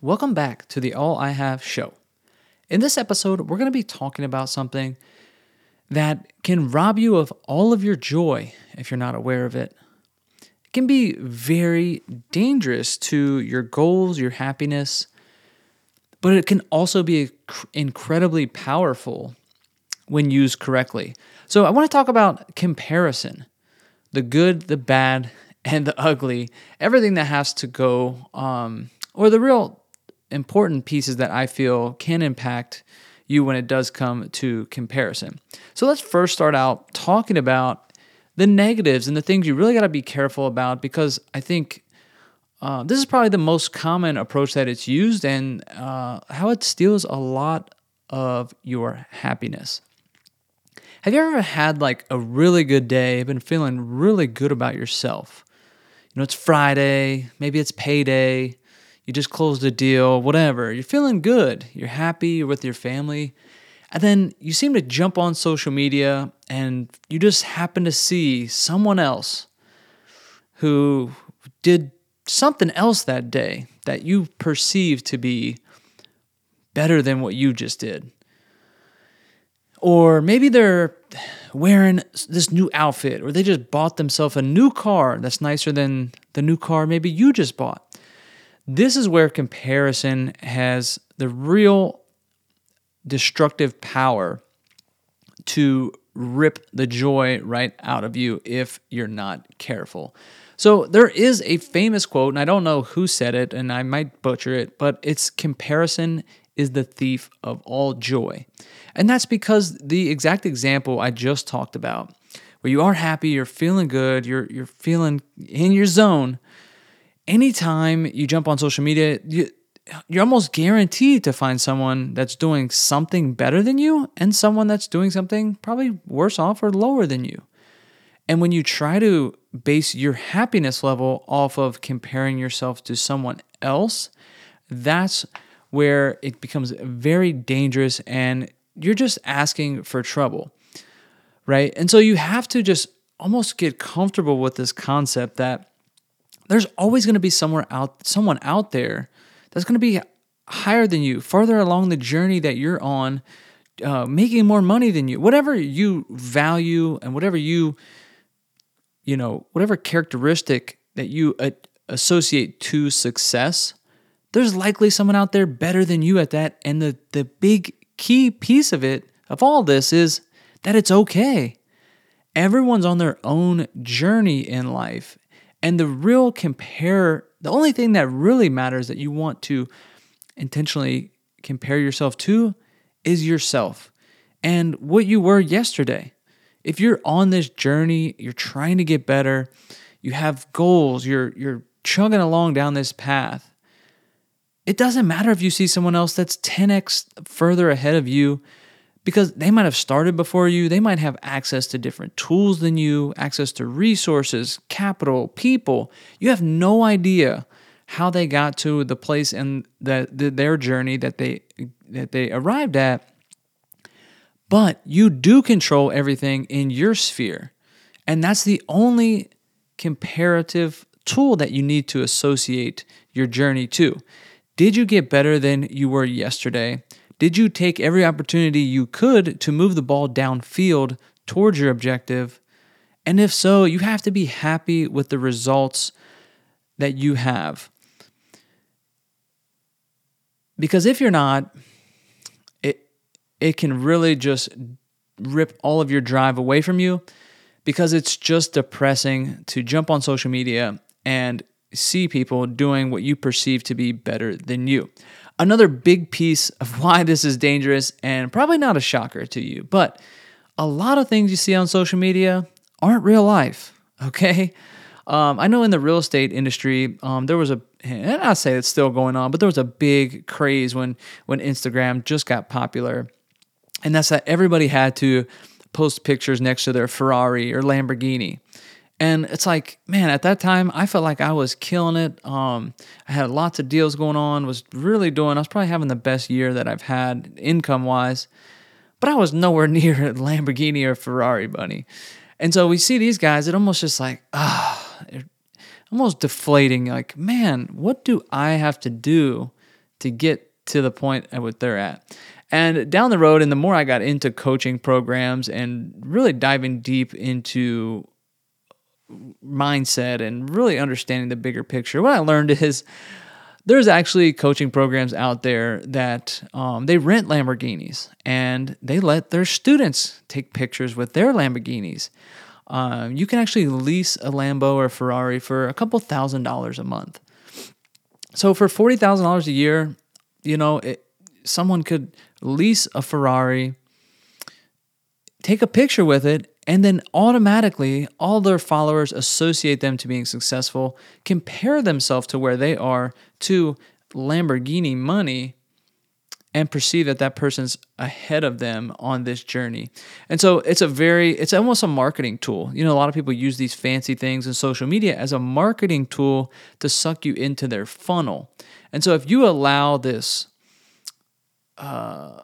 Welcome back to the All I Have show. In this episode, we're going to be talking about something that can rob you of all of your joy if you're not aware of it. It can be very dangerous to your goals, your happiness, but it can also be incredibly powerful when used correctly. So, I want to talk about comparison the good, the bad, and the ugly, everything that has to go, um, or the real important pieces that I feel can impact you when it does come to comparison. So let's first start out talking about the negatives and the things you really got to be careful about because I think uh, this is probably the most common approach that it's used and uh, how it steals a lot of your happiness. Have you ever had like a really good day, been feeling really good about yourself? You know, it's Friday, maybe it's payday, you just closed a deal, whatever. You're feeling good. You're happy. You're with your family. And then you seem to jump on social media and you just happen to see someone else who did something else that day that you perceive to be better than what you just did. Or maybe they're wearing this new outfit, or they just bought themselves a new car that's nicer than the new car maybe you just bought. This is where comparison has the real destructive power to rip the joy right out of you if you're not careful. So there is a famous quote, and I don't know who said it, and I might butcher it, but it's comparison is the thief of all joy. And that's because the exact example I just talked about, where you are happy, you're feeling good, you're you're feeling in your zone, anytime you jump on social media, you, you're almost guaranteed to find someone that's doing something better than you and someone that's doing something probably worse off or lower than you. And when you try to base your happiness level off of comparing yourself to someone else, that's where it becomes very dangerous and you're just asking for trouble, right? And so you have to just almost get comfortable with this concept that there's always going to be somewhere out someone out there that's going to be higher than you, farther along the journey that you're on, uh, making more money than you. Whatever you value and whatever you, you know, whatever characteristic that you uh, associate to success, there's likely someone out there better than you at that. And the the big key piece of it of all this is that it's okay. Everyone's on their own journey in life. And the real compare, the only thing that really matters that you want to intentionally compare yourself to is yourself and what you were yesterday. If you're on this journey, you're trying to get better, you have goals, you're you're chugging along down this path. It doesn't matter if you see someone else that's 10x further ahead of you because they might have started before you. They might have access to different tools than you, access to resources, capital, people. You have no idea how they got to the place in the, the, their journey that they that they arrived at. But you do control everything in your sphere. And that's the only comparative tool that you need to associate your journey to. Did you get better than you were yesterday? Did you take every opportunity you could to move the ball downfield towards your objective? And if so, you have to be happy with the results that you have. Because if you're not, it it can really just rip all of your drive away from you because it's just depressing to jump on social media and see people doing what you perceive to be better than you. Another big piece of why this is dangerous, and probably not a shocker to you, but a lot of things you see on social media aren't real life, okay? Um, I know in the real estate industry, um, there was a, and I say it's still going on, but there was a big craze when when Instagram just got popular, and that's that everybody had to post pictures next to their Ferrari or Lamborghini. And it's like, man, at that time, I felt like I was killing it. Um, I had lots of deals going on, was really doing, I was probably having the best year that I've had income wise, but I was nowhere near a Lamborghini or Ferrari bunny. And so we see these guys, it almost just like, ah, almost deflating. Like, man, what do I have to do to get to the point at what they're at. And down the road, and the more I got into coaching programs and really diving deep into mindset and really understanding the bigger picture, what I learned is there's actually coaching programs out there that um, they rent Lamborghinis and they let their students take pictures with their Lamborghinis. Um, you can actually lease a Lambo or a Ferrari for a couple thousand dollars a month. So for forty thousand dollars a year, you know, it, someone could lease a Ferrari, take a picture with it, and then automatically all their followers associate them to being successful, compare themselves to where they are to Lamborghini money, and perceive that that person's ahead of them on this journey. And so it's a very, it's almost a marketing tool. You know, a lot of people use these fancy things in social media as a marketing tool to suck you into their funnel. And so if you allow this, uh,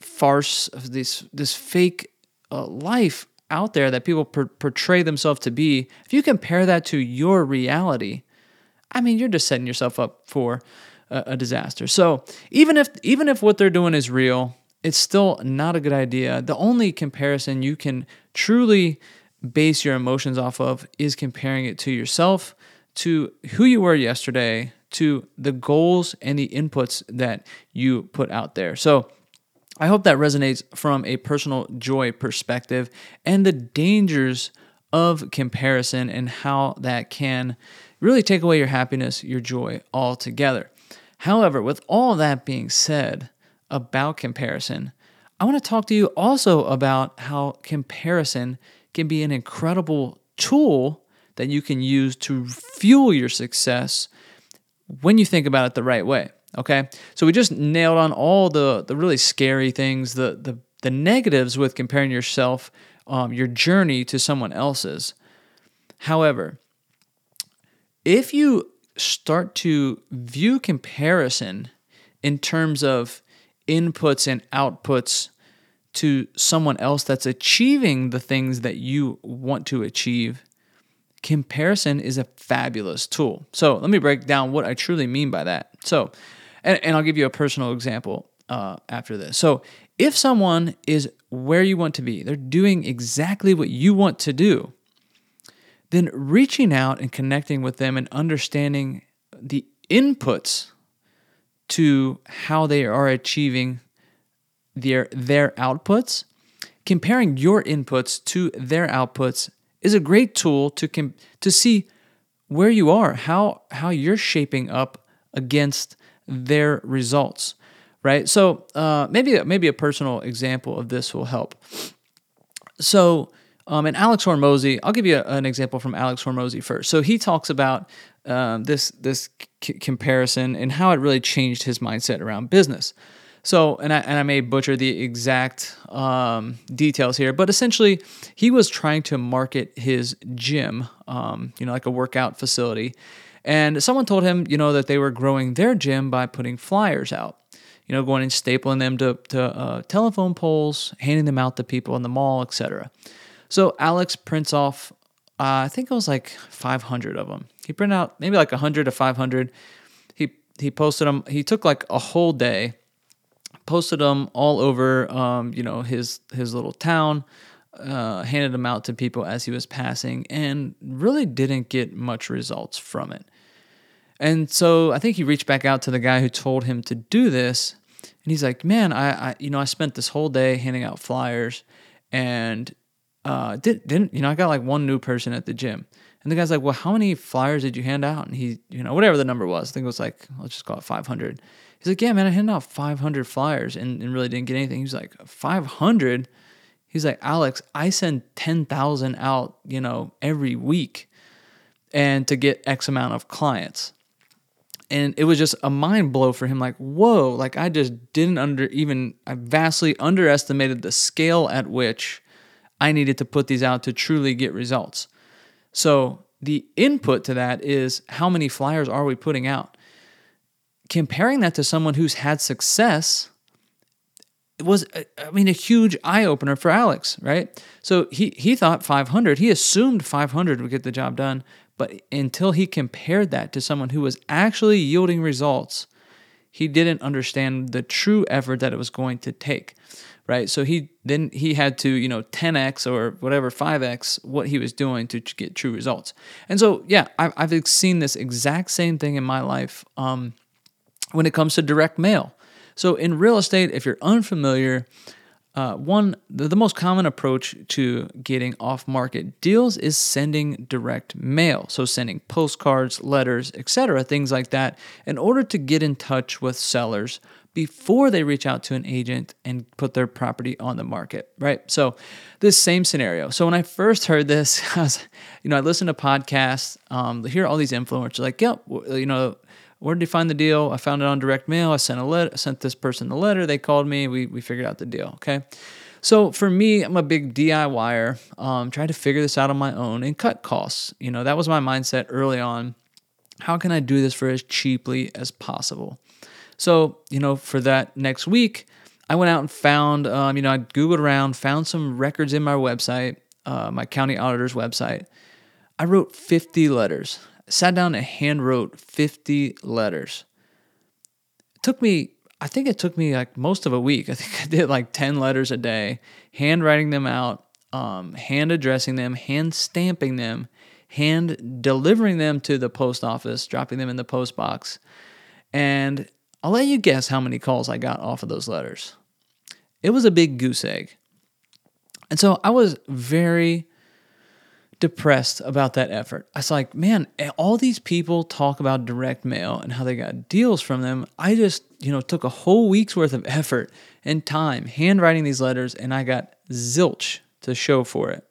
farce of this this fake uh, life out there that people per- portray themselves to be, if you compare that to your reality, I mean, you're just setting yourself up for a, a disaster. So even if even if what they're doing is real, it's still not a good idea. The only comparison you can truly base your emotions off of is comparing it to yourself, to who you were yesterday, to the goals and the inputs that you put out there. So I hope that resonates from a personal joy perspective and the dangers of comparison and how that can really take away your happiness, your joy altogether. However, with all that being said about comparison, I want to talk to you also about how comparison can be an incredible tool that you can use to fuel your success when you think about it the right way. Okay, so we just nailed on all the the really scary things, the the the negatives with comparing yourself, um, your journey to someone else's. However, if you start to view comparison in terms of inputs and outputs to someone else that's achieving the things that you want to achieve, comparison is a fabulous tool. So let me break down what I truly mean by that. So and, and I'll give you a personal example uh, after this. So, if someone is where you want to be, they're doing exactly what you want to do, then reaching out and connecting with them and understanding the inputs to how they are achieving their their outputs, comparing your inputs to their outputs is a great tool to com- to see where you are, how how you're shaping up against their results, right? So uh, maybe maybe a personal example of this will help. So um, and Alex Hormozi, I'll give you a, an example from Alex Hormozi first. So he talks about um, this this c- comparison and how it really changed his mindset around business. So, and I, and I may butcher the exact um, details here, but essentially, he was trying to market his gym, um, you know, like a workout facility, and someone told him, you know, that they were growing their gym by putting flyers out, you know, going and stapling them to, to uh, telephone poles, handing them out to people in the mall, etc. So Alex prints off, uh, I think it was like 500 of them. He printed out maybe like 100 to 500. He he posted them. He took like a whole day, posted them all over, um, you know, his his little town uh, handed them out to people as he was passing and really didn't get much results from it. And so I think he reached back out to the guy who told him to do this. And he's like, man, I, I you know, I spent this whole day handing out flyers and uh, did, didn't, you know, I got like one new person at the gym. And the guy's like, well, how many flyers did you hand out? And he, you know, whatever the number was, I think it was like, let's just call it 500. He's like, yeah, man, I handed out 500 flyers and, and really didn't get anything. He's like, 500? He's like, Alex, I send 10,000 out, you know, every week and to get X amount of clients. And it was just a mind blow for him like, whoa, like I just didn't under even, I vastly underestimated the scale at which I needed to put these out to truly get results. So the input to that is how many flyers are we putting out? Comparing that to someone who's had success it was I mean a huge eye opener for Alex, right? So he he thought 500, he assumed 500 would get the job done, but until he compared that to someone who was actually yielding results, he didn't understand the true effort that it was going to take right? So he then he had to you know 10x or whatever 5x what he was doing to get true results. And so yeah i've, I've seen this exact same thing in my life um, when it comes to direct mail. So in real estate if you're unfamiliar uh, one, the, the most common approach to getting off market deals is sending direct mail. So, sending postcards, letters, etc., things like that, in order to get in touch with sellers before they reach out to an agent and put their property on the market, right? So, this same scenario. So, when I first heard this, I was, you know, I listened to podcasts, um, hear all these influencers like, yeah, you know, where did you find the deal? I found it on direct mail. I sent a letter, sent this person the letter. They called me. We, we figured out the deal. Okay. So for me, I'm a big DIYer. Um, trying to figure this out on my own and cut costs. You know, that was my mindset early on. How can I do this for as cheaply as possible? So, you know, for that next week, I went out and found, um, you know, I Googled around, found some records in my website, uh, my county auditor's website. I wrote 50 letters sat down and hand wrote 50 letters. It took me, I think it took me like most of a week. I think I did like 10 letters a day, handwriting them out, um, hand addressing them, hand stamping them, hand delivering them to the post office, dropping them in the post box. And I'll let you guess how many calls I got off of those letters. It was a big goose egg. And so I was very depressed about that effort. I was like, man, all these people talk about direct mail and how they got deals from them. I just, you know, took a whole week's worth of effort and time handwriting these letters and I got zilch to show for it.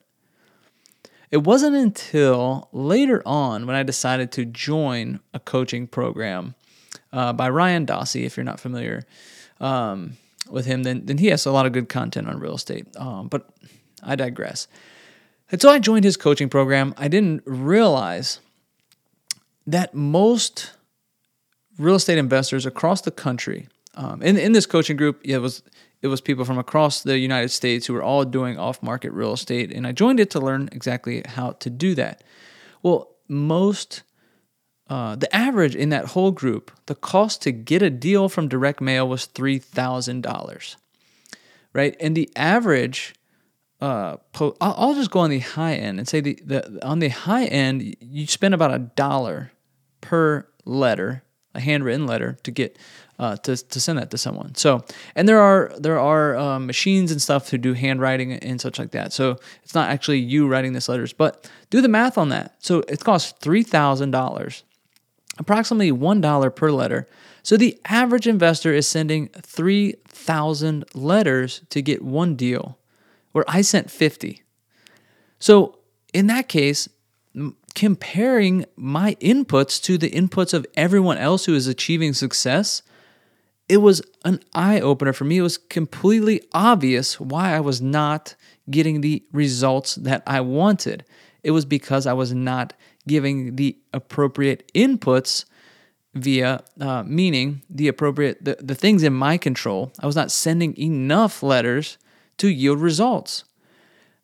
It wasn't until later on when I decided to join a coaching program uh, by Ryan Dossey, if you're not familiar um, with him, then, then he has a lot of good content on real estate. Um, but I digress. Until I joined his coaching program, I didn't realize that most real estate investors across the country, um, in, in this coaching group, it was it was people from across the United States who were all doing off market real estate, and I joined it to learn exactly how to do that. Well, most uh, the average in that whole group, the cost to get a deal from direct mail was three thousand dollars, right? And the average uh, po- I'll, I'll, just go on the high end and say the, the on the high end you spend about a dollar per letter, a handwritten letter to get uh, to to send that to someone. So and there are there are uh, machines and stuff to do handwriting and such like that. So it's not actually you writing these letters, but do the math on that. So it costs three thousand dollars, approximately one dollar per letter. So the average investor is sending three thousand letters to get one deal where I sent 50. So in that case, comparing my inputs to the inputs of everyone else who is achieving success, it was an eye opener for me. It was completely obvious why I was not getting the results that I wanted. It was because I was not giving the appropriate inputs via uh, meaning the appropriate the, the things in my control. I was not sending enough letters to yield results.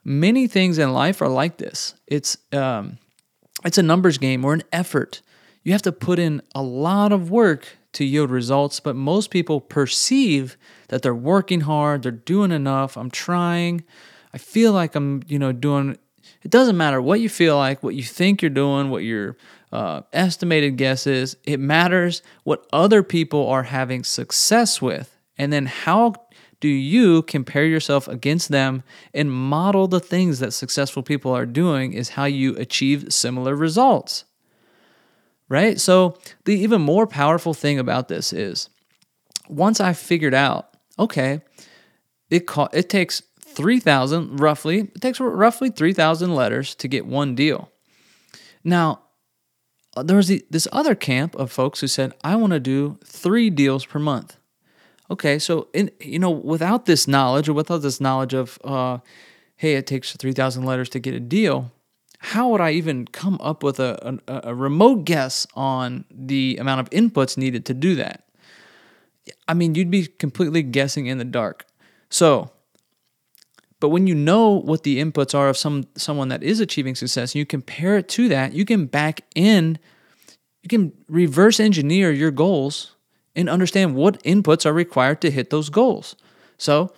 Many things in life are like this. It's um, it's a numbers game or an effort. You have to put in a lot of work to yield results, but most people perceive that they're working hard, they're doing enough, I'm trying. I feel like I'm, you know, doing it doesn't matter what you feel like, what you think you're doing, what your uh, estimated guess is. It matters what other people are having success with. And then how do you compare yourself against them and model the things that successful people are doing is how you achieve similar results right? So the even more powerful thing about this is once i figured out okay it co- it takes 3000 roughly it takes roughly 3000 letters to get one deal. Now uh, there was this other camp of folks who said i want to do three deals per month Okay, so in you know, without this knowledge or without this knowledge of, uh, hey, it takes three thousand letters to get a deal, how would I even come up with a, a, a remote guess on the amount of inputs needed to do that? I mean, you'd be completely guessing in the dark. So, but when you know what the inputs are of some someone that is achieving success, and you compare it to that, you can back in, you can reverse engineer your goals and understand what inputs are required to hit those goals. So,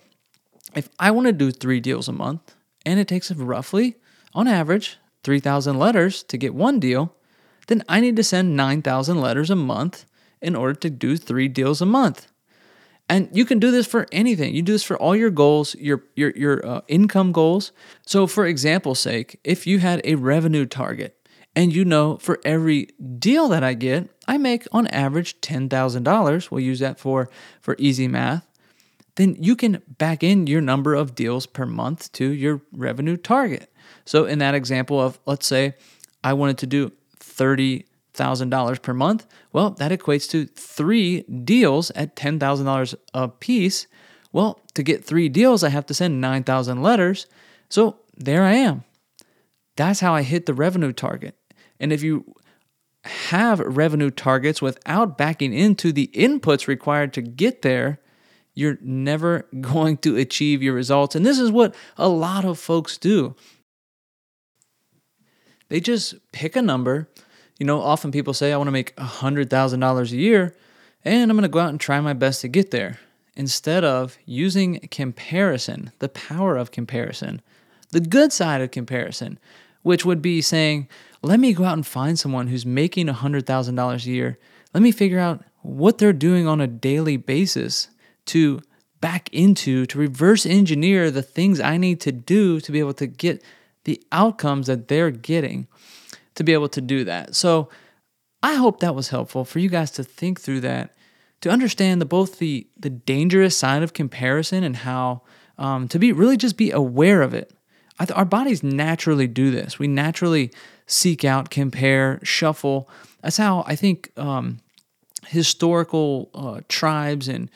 if I want to do three deals a month and it takes roughly, on average, 3,000 letters to get one deal, then I need to send 9,000 letters a month in order to do three deals a month. And you can do this for anything. You do this for all your goals, your your your uh, income goals. So, for example's sake, if you had a revenue target, and you know for every deal that I get, I make on average ten thousand dollars. We'll use that for for easy math. Then you can back in your number of deals per month to your revenue target. So, in that example of let's say I wanted to do thirty $1,000 per month, well, that equates to three deals at $10,000 a piece. Well, to get three deals, I have to send 9,000 letters. So there I am. That's how I hit the revenue target. And if you have revenue targets without backing into the inputs required to get there, you're never going to achieve your results. And this is what a lot of folks do. They just pick a number you know, often people say, I want to make $100,000 a year and I'm going to go out and try my best to get there. Instead of using comparison, the power of comparison, the good side of comparison, which would be saying, let me go out and find someone who's making $100,000 a year. Let me figure out what they're doing on a daily basis to back into, to reverse engineer the things I need to do to be able to get the outcomes that they're getting to be able to do that. So I hope that was helpful for you guys to think through that, to understand the both the the dangerous side of comparison and how um, to be really just be aware of it. Th- our bodies naturally do this. We naturally seek out, compare, shuffle. That's how I think um, historical uh, tribes and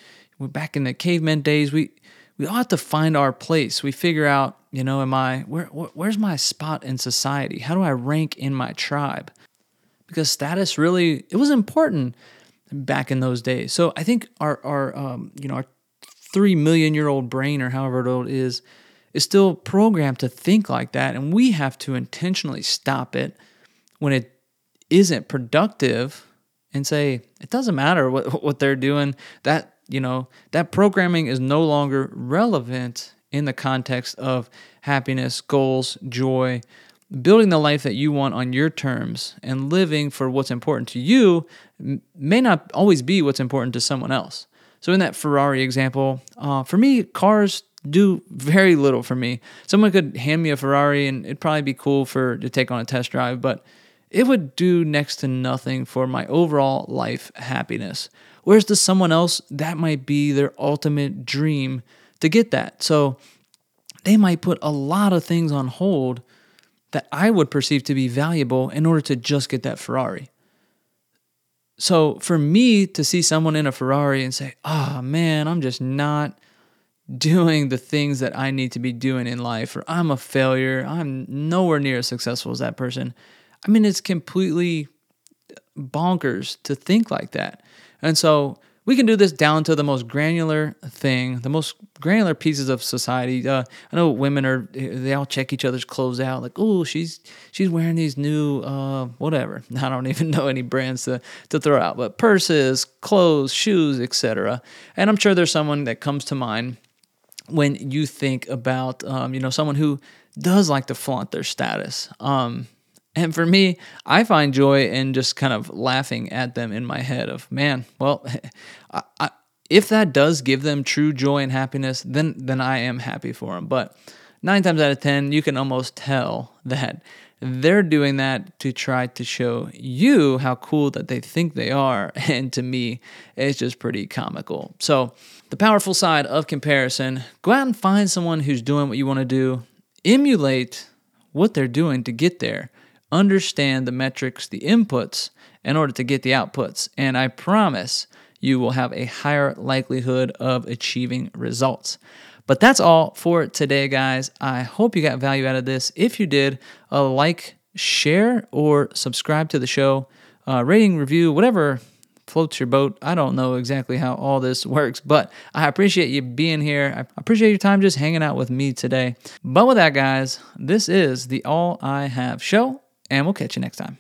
back in the caveman days, we we ought to find our place. We figure out, you know, am I where where's my spot in society? How do I rank in my tribe? Because status really it was important back in those days. So I think our our um, you know our three million year old brain or however old it is is still programmed to think like that, and we have to intentionally stop it when it isn't productive and say it doesn't matter what what they're doing. That you know, that programming is no longer relevant in the context of happiness, goals, joy, building the life that you want on your terms and living for what's important to you may not always be what's important to someone else. So, in that Ferrari example, uh, for me, cars do very little for me. Someone could hand me a Ferrari and it'd probably be cool for to take on a test drive, but it would do next to nothing for my overall life happiness. Whereas to someone else, that might be their ultimate dream to get that. So they might put a lot of things on hold that I would perceive to be valuable in order to just get that Ferrari. So for me to see someone in a Ferrari and say, oh man, I'm just not doing the things that I need to be doing in life, or I'm a failure, I'm nowhere near as successful as that person. I mean, it's completely bonkers to think like that. And so we can do this down to the most granular thing, the most granular pieces of society. Uh, I know women are they all check each other's clothes out, like, oh, she's she's wearing these new uh, whatever. I don't even know any brands to to throw out, but purses, clothes, shoes, etc. And I'm sure there's someone that comes to mind when you think about um, you know someone who does like to flaunt their status. Um, and for me, I find joy in just kind of laughing at them in my head of, man, well, I, I, if that does give them true joy and happiness, then then I am happy for them. But nine times out of ten, you can almost tell that they're doing that to try to show you how cool that they think they are. And to me, it's just pretty comical. So, the powerful side of comparison go out and find someone who's doing what you want to do, emulate what they're doing to get there understand the metrics, the inputs, in order to get the outputs. And I promise you will have a higher likelihood of achieving results. But that's all for today, guys. I hope you got value out of this. If you did, a like, share, or subscribe to the show, uh, rating, review, whatever floats your boat. I don't know exactly how all this works, but I appreciate you being here. I appreciate your time just hanging out with me today. But with that, guys, this is the All I Have show and we'll catch you next time.